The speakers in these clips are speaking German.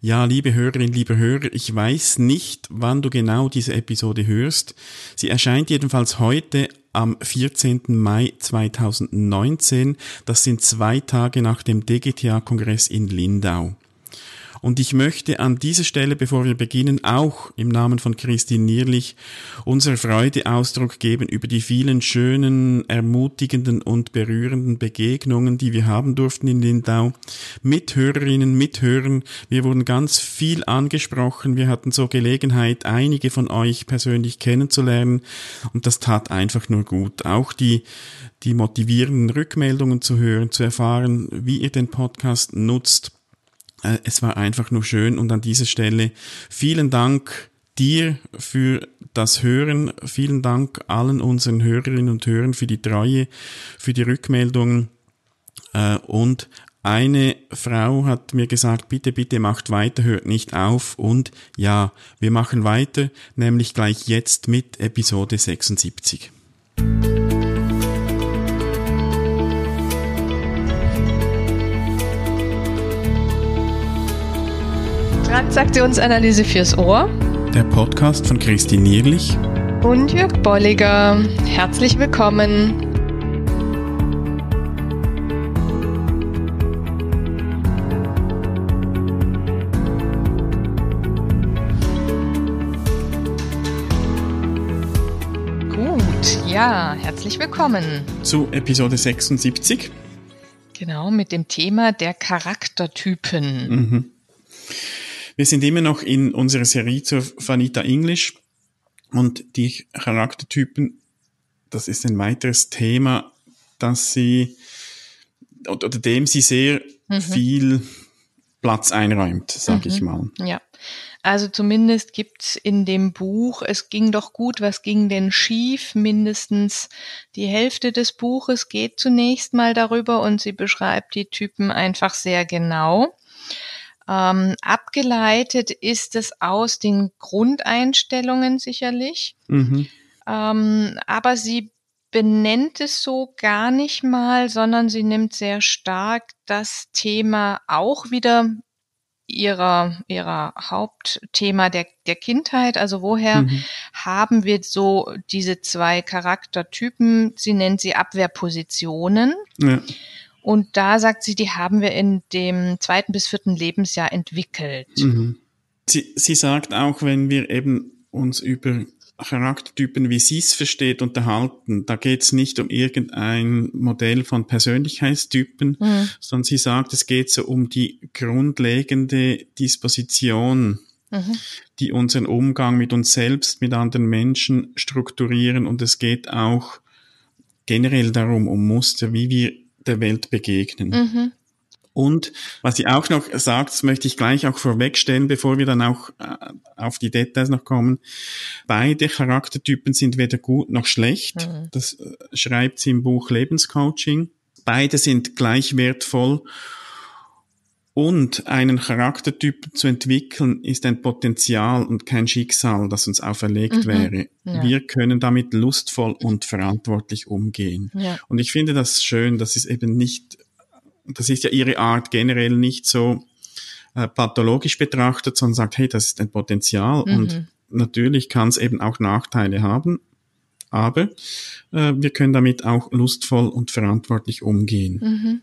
Ja, liebe Hörerinnen, liebe Hörer, ich weiß nicht, wann du genau diese Episode hörst. Sie erscheint jedenfalls heute am 14. Mai 2019. Das sind zwei Tage nach dem DGTA-Kongress in Lindau. Und ich möchte an dieser Stelle, bevor wir beginnen, auch im Namen von Christine Nierlich unserer Freude Ausdruck geben über die vielen schönen, ermutigenden und berührenden Begegnungen, die wir haben durften in Lindau. Mit Hörerinnen, mit Hörern. Wir wurden ganz viel angesprochen. Wir hatten so Gelegenheit, einige von euch persönlich kennenzulernen. Und das tat einfach nur gut. Auch die, die motivierenden Rückmeldungen zu hören, zu erfahren, wie ihr den Podcast nutzt es war einfach nur schön und an dieser Stelle vielen Dank dir für das Hören. Vielen Dank allen unseren Hörerinnen und Hörern für die Treue, für die Rückmeldungen. Äh, und eine Frau hat mir gesagt, bitte, bitte macht weiter, hört nicht auf. Und ja, wir machen weiter, nämlich gleich jetzt mit Episode 76. Transaktionsanalyse fürs Ohr. Der Podcast von Christine Nierlich und Jörg Bolliger. Herzlich willkommen. Gut, ja, herzlich willkommen. Zu Episode 76. Genau, mit dem Thema der Charaktertypen. Mhm. Wir sind immer noch in unserer Serie zur Vanita English und die Charaktertypen, das ist ein weiteres Thema, dass sie oder dem sie sehr mhm. viel Platz einräumt, sag mhm. ich mal. Ja. Also zumindest gibt's in dem Buch, es ging doch gut, was ging denn schief? Mindestens die Hälfte des Buches geht zunächst mal darüber und sie beschreibt die Typen einfach sehr genau. Ähm, abgeleitet ist es aus den Grundeinstellungen sicherlich. Mhm. Ähm, aber sie benennt es so gar nicht mal, sondern sie nimmt sehr stark das Thema auch wieder ihrer, ihrer Hauptthema der, der Kindheit. Also woher mhm. haben wir so diese zwei Charaktertypen? Sie nennt sie Abwehrpositionen. Ja. Und da sagt sie, die haben wir in dem zweiten bis vierten Lebensjahr entwickelt. Mhm. Sie, sie sagt auch, wenn wir eben uns über Charaktertypen, wie sie es versteht, unterhalten, da geht es nicht um irgendein Modell von Persönlichkeitstypen, mhm. sondern sie sagt, es geht so um die grundlegende Disposition, mhm. die unseren Umgang mit uns selbst, mit anderen Menschen strukturieren und es geht auch generell darum, um Muster, wie wir der Welt begegnen. Mhm. Und was sie auch noch sagt, das möchte ich gleich auch vorwegstellen, bevor wir dann auch äh, auf die Details noch kommen. Beide Charaktertypen sind weder gut noch schlecht. Mhm. Das äh, schreibt sie im Buch Lebenscoaching. Beide sind gleich wertvoll. Und einen Charaktertyp zu entwickeln, ist ein Potenzial und kein Schicksal, das uns auferlegt mhm. wäre. Ja. Wir können damit lustvoll und verantwortlich umgehen. Ja. Und ich finde das schön, das ist eben nicht, das ist ja ihre Art generell nicht so äh, pathologisch betrachtet, sondern sagt, hey, das ist ein Potenzial mhm. und natürlich kann es eben auch Nachteile haben, aber äh, wir können damit auch lustvoll und verantwortlich umgehen. Mhm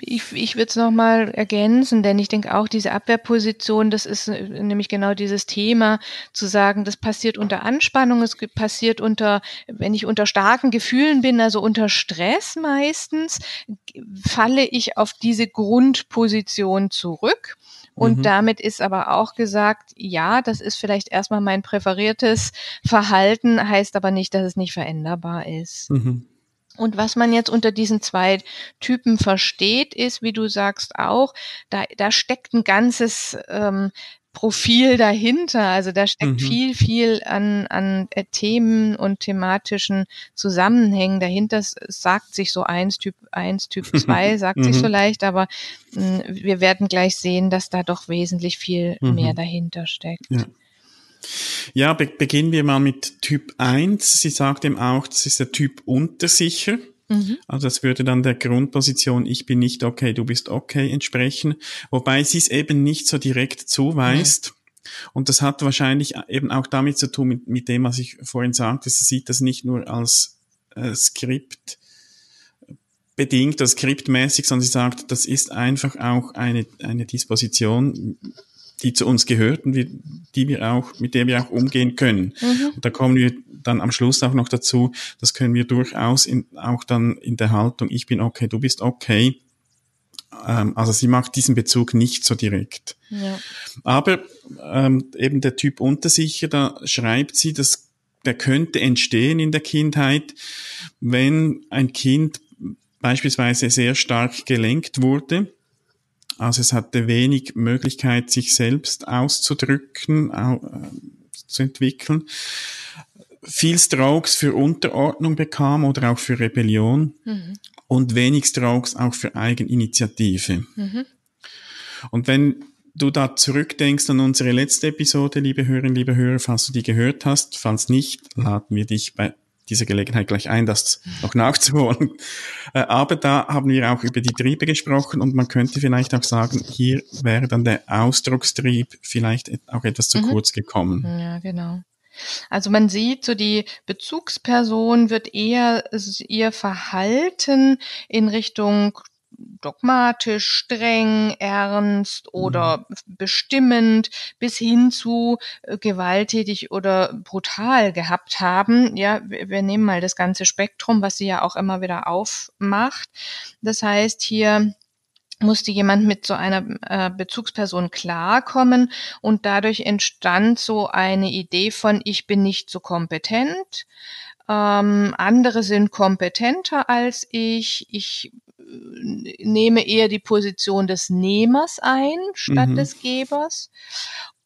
ich, ich würde es nochmal ergänzen, denn ich denke auch, diese Abwehrposition, das ist äh, nämlich genau dieses Thema, zu sagen, das passiert unter Anspannung, es passiert unter, wenn ich unter starken Gefühlen bin, also unter Stress meistens, falle ich auf diese Grundposition zurück. Und mhm. damit ist aber auch gesagt, ja, das ist vielleicht erstmal mein präferiertes Verhalten, heißt aber nicht, dass es nicht veränderbar ist. Mhm. Und was man jetzt unter diesen zwei Typen versteht, ist, wie du sagst auch, da, da steckt ein ganzes ähm, Profil dahinter. Also da steckt mhm. viel, viel an, an äh, Themen und thematischen Zusammenhängen dahinter. Es sagt sich so eins, Typ eins, Typ zwei, sagt mhm. sich so leicht, aber mh, wir werden gleich sehen, dass da doch wesentlich viel mhm. mehr dahinter steckt. Ja. Ja, be beginnen wir mal mit Typ 1. Sie sagt eben auch, das ist der Typ Untersicher. Mhm. Also das würde dann der Grundposition Ich bin nicht okay, du bist okay entsprechen, wobei sie es eben nicht so direkt zuweist. Mhm. Und das hat wahrscheinlich eben auch damit zu tun, mit, mit dem, was ich vorhin sagte. Sie sieht das nicht nur als äh, Skript bedingt, das skriptmäßig, sondern sie sagt, das ist einfach auch eine, eine Disposition, die zu uns gehört und wie, die wir auch, mit der wir auch umgehen können. Mhm. Und da kommen wir dann am Schluss auch noch dazu, das können wir durchaus in, auch dann in der Haltung, ich bin okay, du bist okay. Ähm, also sie macht diesen Bezug nicht so direkt. Ja. Aber ähm, eben der Typ Untersicher, da schreibt sie, dass der könnte entstehen in der Kindheit, wenn ein Kind beispielsweise sehr stark gelenkt wurde also es hatte wenig Möglichkeit, sich selbst auszudrücken, äh, zu entwickeln. Viel Strokes für Unterordnung bekam oder auch für Rebellion mhm. und wenig Strokes auch für Eigeninitiative. Mhm. Und wenn du da zurückdenkst an unsere letzte Episode, liebe Hörerinnen, liebe Hörer, falls du die gehört hast, falls nicht, laden wir dich bei dieser Gelegenheit gleich ein, das noch nachzuholen. Äh, aber da haben wir auch über die Triebe gesprochen und man könnte vielleicht auch sagen, hier wäre dann der Ausdruckstrieb vielleicht auch etwas zu mhm. kurz gekommen. Ja, genau. Also man sieht, so die Bezugsperson wird eher ihr Verhalten in Richtung dogmatisch, streng, ernst oder mhm. bestimmend bis hin zu äh, gewalttätig oder brutal gehabt haben. Ja, wir, wir nehmen mal das ganze Spektrum, was sie ja auch immer wieder aufmacht. Das heißt, hier musste jemand mit so einer äh, Bezugsperson klarkommen und dadurch entstand so eine Idee von ich bin nicht so kompetent, ähm, andere sind kompetenter als ich, ich nehme eher die Position des Nehmers ein statt mhm. des Gebers.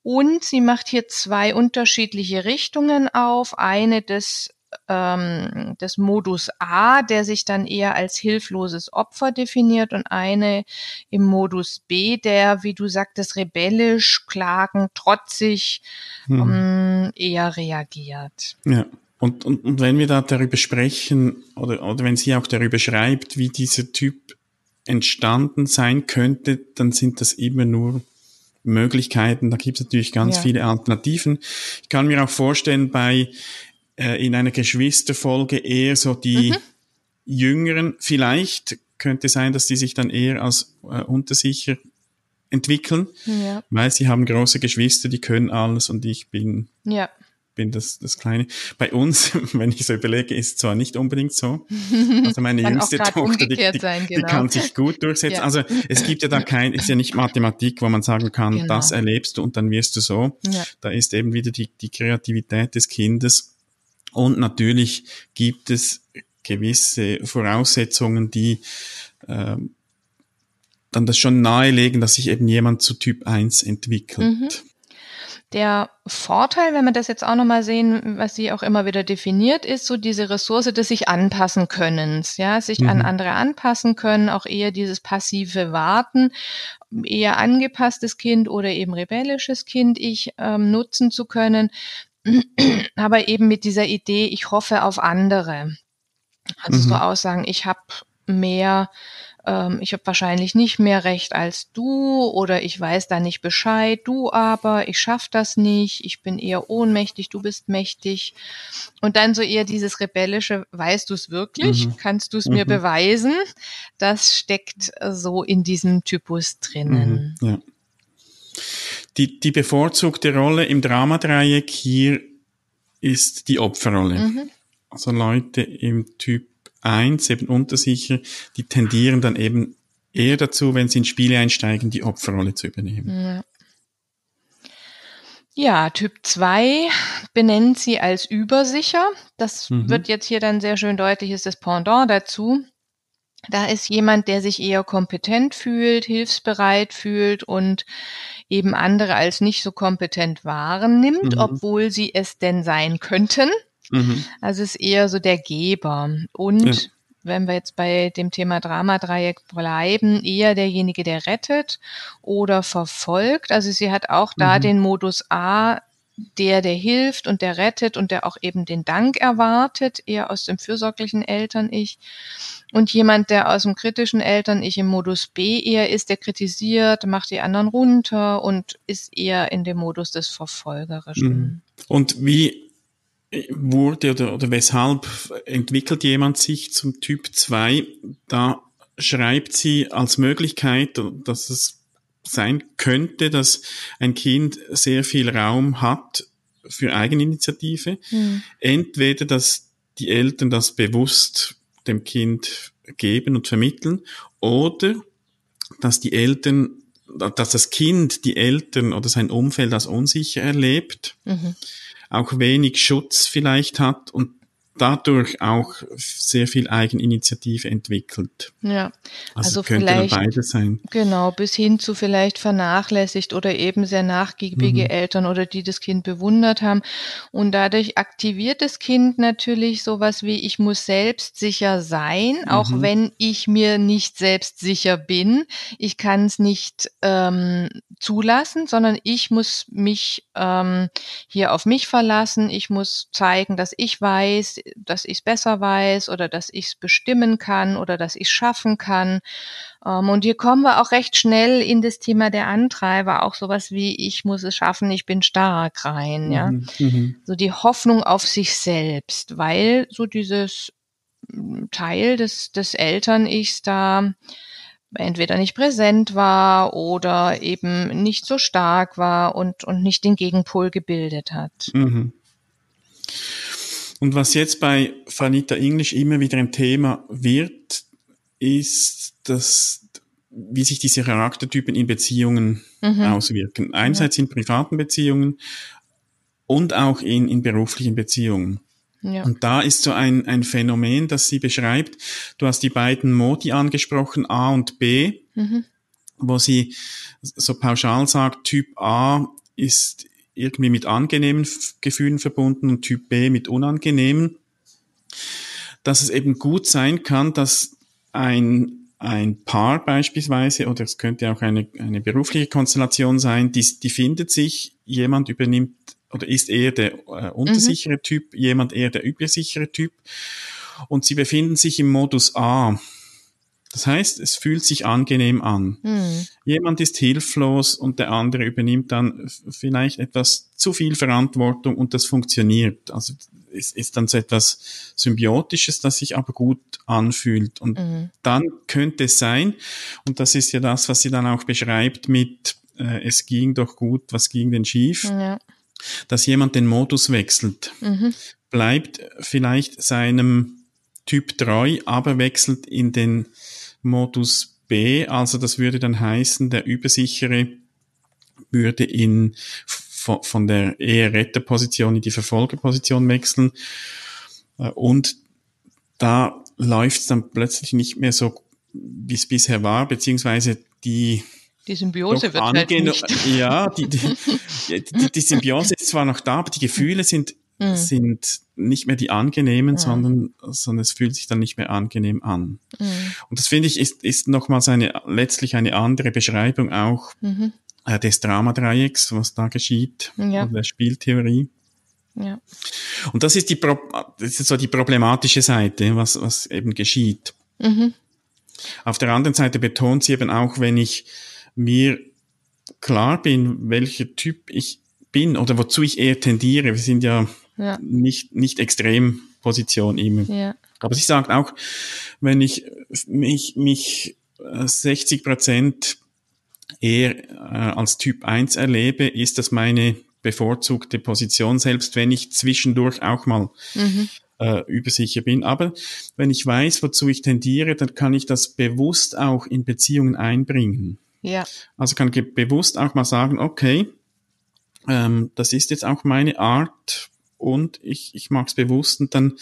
Und sie macht hier zwei unterschiedliche Richtungen auf. Eine des ähm, des Modus A, der sich dann eher als hilfloses Opfer definiert und eine im Modus B, der, wie du sagtest, rebellisch, klagend, trotzig mhm. ähm, eher reagiert. Ja. Und, und, und wenn wir da darüber sprechen, oder, oder wenn sie auch darüber schreibt, wie dieser Typ entstanden sein könnte, dann sind das immer nur Möglichkeiten. Da gibt es natürlich ganz ja. viele Alternativen. Ich kann mir auch vorstellen, bei äh, in einer Geschwisterfolge eher so die mhm. Jüngeren, vielleicht könnte sein, dass die sich dann eher als äh, untersicher entwickeln, ja. weil sie haben große Geschwister, die können alles und ich bin ja bin das, das Kleine. Bei uns, wenn ich so überlege, ist zwar nicht unbedingt so. Also meine jüngste Tochter, die, die, sein, genau. die, kann sich gut durchsetzen. Ja. Also es gibt ja da kein, ist ja nicht Mathematik, wo man sagen kann, genau. das erlebst du und dann wirst du so. Ja. Da ist eben wieder die, die Kreativität des Kindes. Und natürlich gibt es gewisse Voraussetzungen, die äh, dann das schon nahelegen, dass sich eben jemand zu Typ 1 entwickelt. Mhm. Der Vorteil, wenn wir das jetzt auch nochmal sehen, was sie auch immer wieder definiert, ist so diese Ressource des sich anpassen Könnens, ja, sich mhm. an andere anpassen können, auch eher dieses passive Warten, eher angepasstes Kind oder eben rebellisches Kind ich ähm, nutzen zu können, aber eben mit dieser Idee, ich hoffe auf andere. Also mhm. so Aussagen, ich habe mehr ähm, ich habe wahrscheinlich nicht mehr Recht als du oder ich weiß da nicht Bescheid, du aber, ich schaff das nicht, ich bin eher ohnmächtig, du bist mächtig. Und dann so eher dieses rebellische, weißt du es wirklich? Mhm. Kannst du es mhm. mir beweisen? Das steckt so in diesem Typus drinnen. Mhm. Ja. Die, die bevorzugte Rolle im Dramadreieck hier ist die Opferrolle. Mhm. Also Leute im Typ eins eben untersicher, die tendieren dann eben eher dazu, wenn sie in Spiele einsteigen, die Opferrolle zu übernehmen. Ja. Typ 2 benennt sie als übersicher. Das mhm. wird jetzt hier dann sehr schön deutlich, ist das Pendant dazu. Da ist jemand, der sich eher kompetent fühlt, hilfsbereit fühlt und eben andere als nicht so kompetent wahrnimmt, mhm. obwohl sie es denn sein könnten. Mhm. Also es ist eher so der Geber. Und ja. wenn wir jetzt bei dem Thema Dramadreieck bleiben, eher derjenige, der rettet oder verfolgt. Also sie hat auch da mhm. den Modus A der, der hilft und der rettet und der auch eben den Dank erwartet, eher aus dem fürsorglichen Eltern-Ich. Und jemand, der aus dem kritischen Eltern-Ich im Modus B eher ist, der kritisiert, macht die anderen runter und ist eher in dem Modus des Verfolgerischen. Mhm. Und wie wurde oder, oder weshalb entwickelt jemand sich zum Typ 2? Da schreibt sie als Möglichkeit, dass es sein könnte, dass ein Kind sehr viel Raum hat für Eigeninitiative. Mhm. Entweder, dass die Eltern das bewusst dem Kind geben und vermitteln oder dass die Eltern, dass das Kind die Eltern oder sein Umfeld als unsicher erlebt, mhm. Auch wenig Schutz vielleicht hat und dadurch auch sehr viel Eigeninitiative entwickelt. Ja, also, also könnte vielleicht beides sein. Genau, bis hin zu vielleicht vernachlässigt oder eben sehr nachgiebige mhm. Eltern oder die das Kind bewundert haben. Und dadurch aktiviert das Kind natürlich sowas wie ich muss selbstsicher sein, mhm. auch wenn ich mir nicht selbstsicher bin. Ich kann es nicht ähm, zulassen, sondern ich muss mich ähm, hier auf mich verlassen. Ich muss zeigen, dass ich weiß, dass ich es besser weiß oder dass ich es bestimmen kann oder dass ich es schaffen kann. Ähm, und hier kommen wir auch recht schnell in das Thema der Antreiber, auch sowas wie ich muss es schaffen, ich bin stark rein, ja. Mhm, mhm. So die Hoffnung auf sich selbst, weil so dieses mm, Teil des, des Eltern-Ichs da entweder nicht präsent war oder eben nicht so stark war und, und nicht den Gegenpol gebildet hat. Mhm. Und was jetzt bei Vanita English immer wieder ein Thema wird, ist, dass, wie sich diese Charaktertypen in Beziehungen mhm. auswirken. Einerseits ja. in privaten Beziehungen und auch in, in beruflichen Beziehungen. Ja. Und da ist so ein, ein Phänomen, das sie beschreibt. Du hast die beiden Modi angesprochen, A und B, mhm. wo sie so pauschal sagt, Typ A ist irgendwie mit angenehmen Gefühlen verbunden und Typ B mit unangenehmen, dass es eben gut sein kann, dass ein ein Paar beispielsweise, oder es könnte auch eine, eine berufliche Konstellation sein, die, die findet sich, jemand übernimmt oder ist eher der äh, untersichere mhm. Typ, jemand eher der übersichere Typ. Und sie befinden sich im Modus A. Das heißt, es fühlt sich angenehm an. Mhm. Jemand ist hilflos und der andere übernimmt dann vielleicht etwas zu viel Verantwortung und das funktioniert. Also es ist dann so etwas Symbiotisches, das sich aber gut anfühlt. Und mhm. dann könnte es sein, und das ist ja das, was sie dann auch beschreibt mit, äh, es ging doch gut, was ging denn schief, ja. dass jemand den Modus wechselt, mhm. bleibt vielleicht seinem Typ treu, aber wechselt in den Modus B, also das würde dann heißen, der Übersichere würde in von der eher Retterposition in die Verfolgerposition wechseln äh, und da läuft es dann plötzlich nicht mehr so, wie es bisher war, beziehungsweise die die Symbiose wird halt nicht. Ja, die, die, die, die Symbiose ist zwar noch da, aber die Gefühle sind mhm. sind nicht mehr die angenehmen, mhm. sondern, sondern es fühlt sich dann nicht mehr angenehm an. Mhm. Und das finde ich ist, ist nochmals eine, letztlich eine andere Beschreibung auch mhm. äh, des Dramadreiecks, was da geschieht, ja. der Spieltheorie. Ja. Und das ist die, Pro das ist so die problematische Seite, was, was eben geschieht. Mhm. Auf der anderen Seite betont sie eben auch, wenn ich mir klar bin, welcher Typ ich bin oder wozu ich eher tendiere. Wir sind ja ja. nicht, nicht Extremposition immer. Ja. Aber sie sagt auch, wenn ich mich, mich 60 äh, Prozent eher äh, als Typ 1 erlebe, ist das meine bevorzugte Position, selbst wenn ich zwischendurch auch mal mhm. äh, übersicher bin. Aber wenn ich weiß, wozu ich tendiere, dann kann ich das bewusst auch in Beziehungen einbringen. Ja. Also kann ich bewusst auch mal sagen, okay, ähm, das ist jetzt auch meine Art, und ich, ich mag es bewusst und dann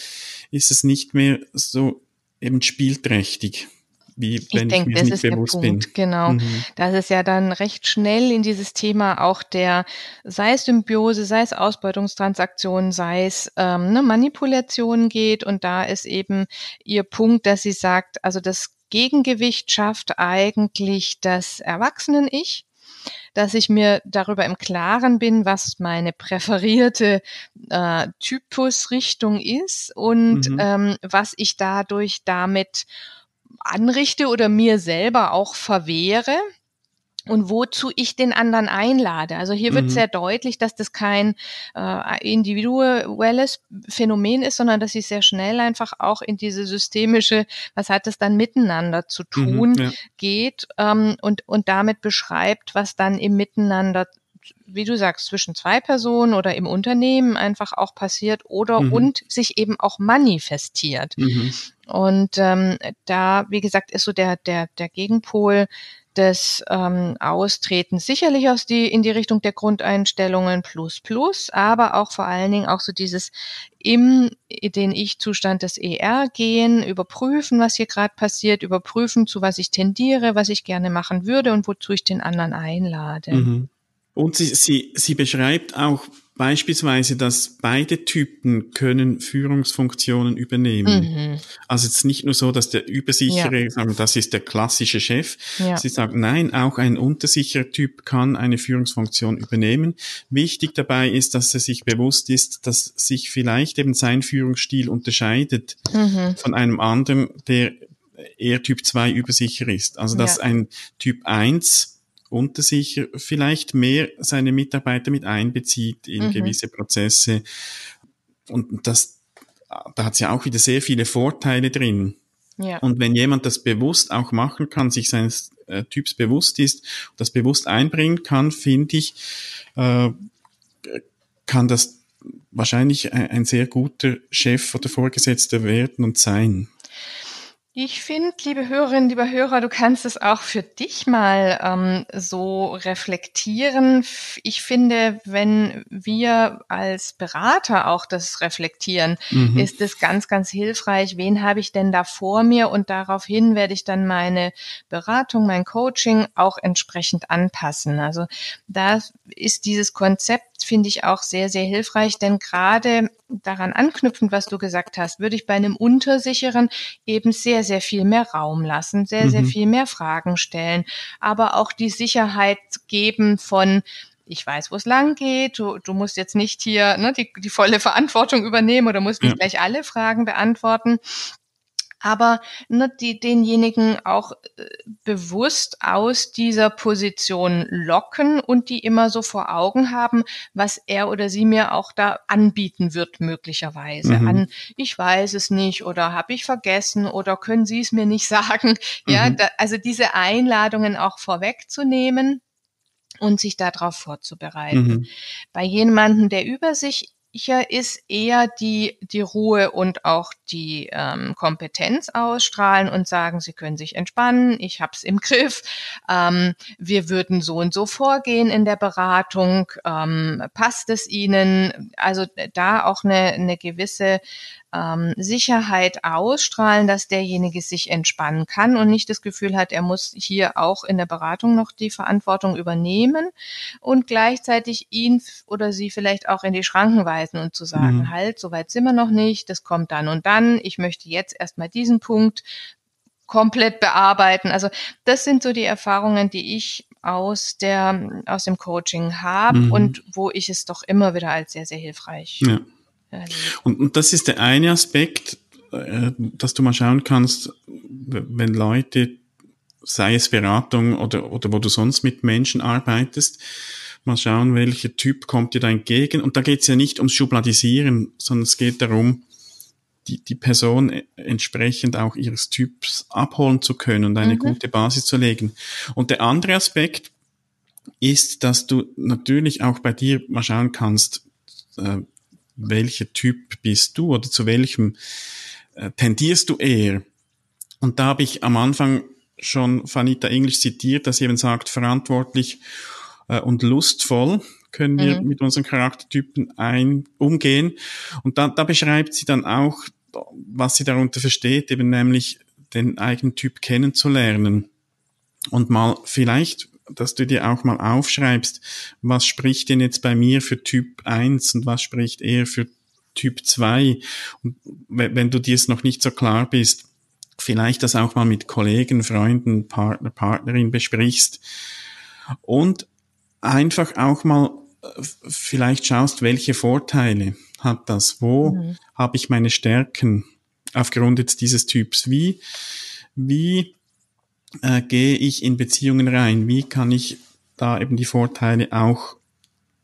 ist es nicht mehr so eben spielträchtig. Wie wenn ich, denke, ich mir nicht bewusst bin. Genau. Mhm. Dass es ja dann recht schnell in dieses Thema auch der, sei es Symbiose, sei es Ausbeutungstransaktionen, sei es ähm, ne, Manipulation geht. Und da ist eben ihr Punkt, dass sie sagt, also das Gegengewicht schafft eigentlich das Erwachsenen-Ich dass ich mir darüber im Klaren bin, was meine präferierte äh, Typusrichtung ist und mhm. ähm, was ich dadurch damit anrichte oder mir selber auch verwehre und wozu ich den anderen einlade. Also hier wird mhm. sehr deutlich, dass das kein äh, individuelles Phänomen ist, sondern dass sie sehr schnell einfach auch in diese systemische, was hat es dann miteinander zu mhm, tun, mhm, ja. geht ähm, und, und damit beschreibt, was dann im Miteinander wie du sagst, zwischen zwei Personen oder im Unternehmen einfach auch passiert oder mhm. und sich eben auch manifestiert. Mhm. Und ähm, da, wie gesagt, ist so der, der, der Gegenpol des ähm, Austretens sicherlich aus die, in die Richtung der Grundeinstellungen plus plus, aber auch vor allen Dingen auch so dieses im den Ich-Zustand des ER gehen, überprüfen, was hier gerade passiert, überprüfen, zu was ich tendiere, was ich gerne machen würde und wozu ich den anderen einlade. Mhm. Und sie, sie, sie beschreibt auch beispielsweise, dass beide Typen können Führungsfunktionen übernehmen. Mhm. Also es ist nicht nur so, dass der Übersichere ja. sagen, das ist der klassische Chef. Ja. Sie sagt, nein, auch ein untersicherer Typ kann eine Führungsfunktion übernehmen. Wichtig dabei ist, dass er sich bewusst ist, dass sich vielleicht eben sein Führungsstil unterscheidet mhm. von einem anderen, der eher Typ 2 übersicher ist. Also dass ja. ein Typ 1 unter sich vielleicht mehr seine Mitarbeiter mit einbezieht in mhm. gewisse Prozesse. Und das, da hat es ja auch wieder sehr viele Vorteile drin. Ja. Und wenn jemand das bewusst auch machen kann, sich seines äh, Typs bewusst ist, das bewusst einbringen kann, finde ich, äh, kann das wahrscheinlich ein, ein sehr guter Chef oder Vorgesetzter werden und sein. Ich finde, liebe Hörerinnen, lieber Hörer, du kannst es auch für dich mal ähm, so reflektieren. Ich finde, wenn wir als Berater auch das reflektieren, mhm. ist es ganz, ganz hilfreich. Wen habe ich denn da vor mir? Und daraufhin werde ich dann meine Beratung, mein Coaching auch entsprechend anpassen. Also da ist dieses Konzept finde ich auch sehr, sehr hilfreich, denn gerade daran anknüpfend, was du gesagt hast, würde ich bei einem Untersicheren eben sehr, sehr viel mehr Raum lassen, sehr, mhm. sehr viel mehr Fragen stellen, aber auch die Sicherheit geben von, ich weiß, wo es lang geht, du, du musst jetzt nicht hier ne, die, die volle Verantwortung übernehmen oder musst nicht ja. gleich alle Fragen beantworten aber ne, die, denjenigen auch äh, bewusst aus dieser Position locken und die immer so vor Augen haben, was er oder sie mir auch da anbieten wird, möglicherweise. Mhm. An, ich weiß es nicht oder habe ich vergessen oder können Sie es mir nicht sagen. Ja, mhm. da, also diese Einladungen auch vorwegzunehmen und sich darauf vorzubereiten. Mhm. Bei jemandem, der über sich hier ist eher die, die Ruhe und auch die ähm, Kompetenz ausstrahlen und sagen, Sie können sich entspannen, ich hab's im Griff, ähm, wir würden so und so vorgehen in der Beratung, ähm, passt es Ihnen? Also da auch eine, eine gewisse ähm, Sicherheit ausstrahlen, dass derjenige sich entspannen kann und nicht das Gefühl hat, er muss hier auch in der Beratung noch die Verantwortung übernehmen und gleichzeitig ihn oder sie vielleicht auch in die Schranken weisen und zu sagen, mhm. halt, so weit sind wir noch nicht, das kommt dann und dann, ich möchte jetzt erstmal diesen Punkt komplett bearbeiten. Also das sind so die Erfahrungen, die ich aus der aus dem Coaching habe mhm. und wo ich es doch immer wieder als sehr sehr hilfreich ja. Und, und das ist der eine Aspekt, äh, dass du mal schauen kannst, wenn Leute, sei es Beratung oder, oder wo du sonst mit Menschen arbeitest, mal schauen, welcher Typ kommt dir da entgegen. Und da geht es ja nicht ums Schubladisieren, sondern es geht darum, die, die Person entsprechend auch ihres Typs abholen zu können und eine mhm. gute Basis zu legen. Und der andere Aspekt ist, dass du natürlich auch bei dir mal schauen kannst, äh, welcher Typ bist du oder zu welchem äh, tendierst du eher? Und da habe ich am Anfang schon Vanita English zitiert, dass sie eben sagt, verantwortlich äh, und lustvoll können wir mhm. mit unseren Charaktertypen ein, umgehen. Und da, da beschreibt sie dann auch, was sie darunter versteht, eben nämlich den eigenen Typ kennenzulernen und mal vielleicht dass du dir auch mal aufschreibst, was spricht denn jetzt bei mir für Typ 1 und was spricht eher für Typ 2. Und wenn du dir es noch nicht so klar bist, vielleicht das auch mal mit Kollegen, Freunden, Partner, Partnerin besprichst. Und einfach auch mal äh, vielleicht schaust, welche Vorteile hat das? Wo mhm. habe ich meine Stärken aufgrund jetzt dieses Typs? Wie, wie äh, gehe ich in Beziehungen rein? Wie kann ich da eben die Vorteile auch,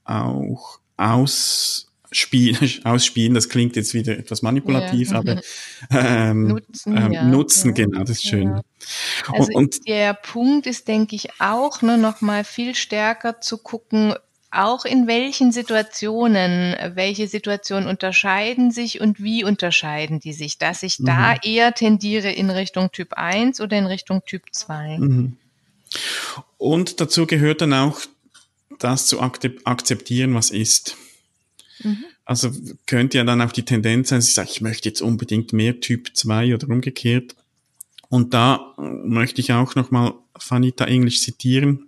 auch ausspielen, ausspielen? Das klingt jetzt wieder etwas manipulativ, ja. aber ähm, nutzen, ähm, ja. nutzen, genau, das ist schön. Ja. Also und, der Punkt ist, denke ich, auch ne, noch mal viel stärker zu gucken, auch in welchen Situationen, welche Situationen unterscheiden sich und wie unterscheiden die sich, dass ich mhm. da eher tendiere in Richtung Typ 1 oder in Richtung Typ 2. Mhm. Und dazu gehört dann auch, das zu akzeptieren, was ist. Mhm. Also könnte ja dann auch die Tendenz sein, dass ich sage, ich möchte jetzt unbedingt mehr Typ 2 oder umgekehrt. Und da möchte ich auch nochmal Vanita Englisch zitieren.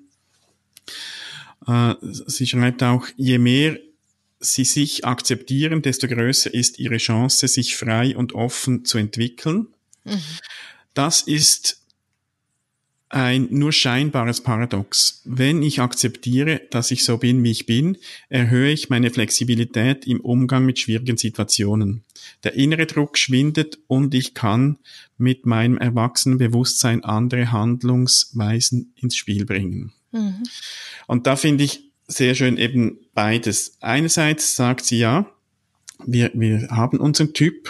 Äh, sie schreibt auch, je mehr sie sich akzeptieren, desto größer ist ihre Chance, sich frei und offen zu entwickeln. Mhm. Das ist ein nur scheinbares Paradox. Wenn ich akzeptiere, dass ich so bin, wie ich bin, erhöhe ich meine Flexibilität im Umgang mit schwierigen Situationen. Der innere Druck schwindet und ich kann mit meinem erwachsenen Bewusstsein andere Handlungsweisen ins Spiel bringen. Mhm. Und da finde ich sehr schön eben beides. Einerseits sagt sie ja, wir, wir haben unseren Typ,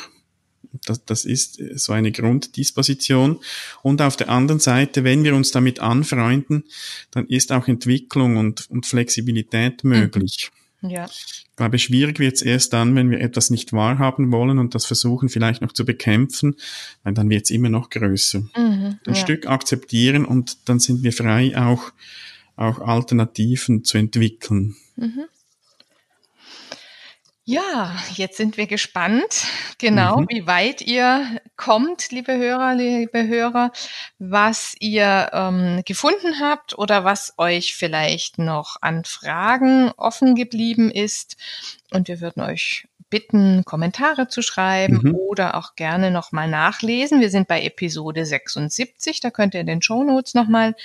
das, das ist so eine Grunddisposition. Und auf der anderen Seite, wenn wir uns damit anfreunden, dann ist auch Entwicklung und, und Flexibilität mhm. möglich. Ja. Ich glaube, schwierig wird es erst dann, wenn wir etwas nicht wahrhaben wollen und das versuchen vielleicht noch zu bekämpfen, weil dann wird es immer noch größer. Mhm, Ein ja. Stück akzeptieren und dann sind wir frei, auch auch Alternativen zu entwickeln. Mhm. Ja, jetzt sind wir gespannt, genau, mhm. wie weit ihr kommt, liebe Hörer, liebe Hörer, was ihr ähm, gefunden habt oder was euch vielleicht noch an Fragen offen geblieben ist. Und wir würden euch bitten, Kommentare zu schreiben mhm. oder auch gerne nochmal nachlesen. Wir sind bei Episode 76, da könnt ihr in den Show Notes nochmal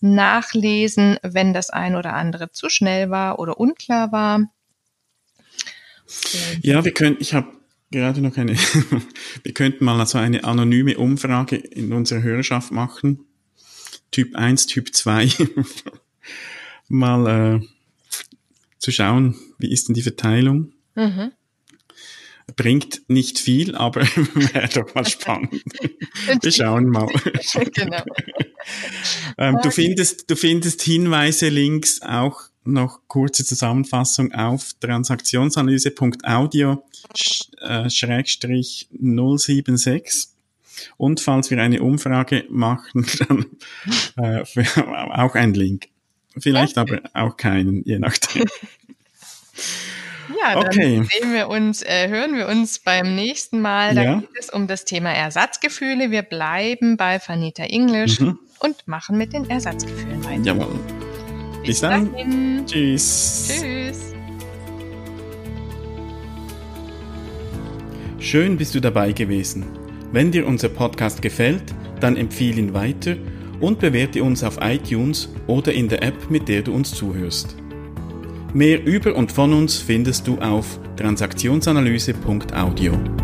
nachlesen, wenn das ein oder andere zu schnell war oder unklar war. Ja, wir können, ich habe gerade noch eine, wir könnten mal so eine anonyme Umfrage in unserer Hörerschaft machen. Typ 1, Typ 2. mal äh, zu schauen, wie ist denn die Verteilung. Mhm. Bringt nicht viel, aber wäre doch mal spannend. Wir schauen mal. genau. ähm, du, findest, du findest Hinweise, Links, auch noch kurze Zusammenfassung auf transaktionsanalyse.audio äh, Schrägstrich 076. Und falls wir eine Umfrage machen, dann äh, auch ein Link. Vielleicht okay. aber auch keinen, je nachdem. Ja, dann okay. sehen wir uns, äh, hören wir uns beim nächsten Mal. Da ja. geht es um das Thema Ersatzgefühle. Wir bleiben bei Vanita English mhm. und machen mit den Ersatzgefühlen weiter. Jawohl. Bis, Bis dann. Dahin. Tschüss. Tschüss. Schön bist du dabei gewesen. Wenn dir unser Podcast gefällt, dann empfehle ihn weiter und bewerte uns auf iTunes oder in der App, mit der du uns zuhörst. Mehr über und von uns findest du auf transaktionsanalyse.audio.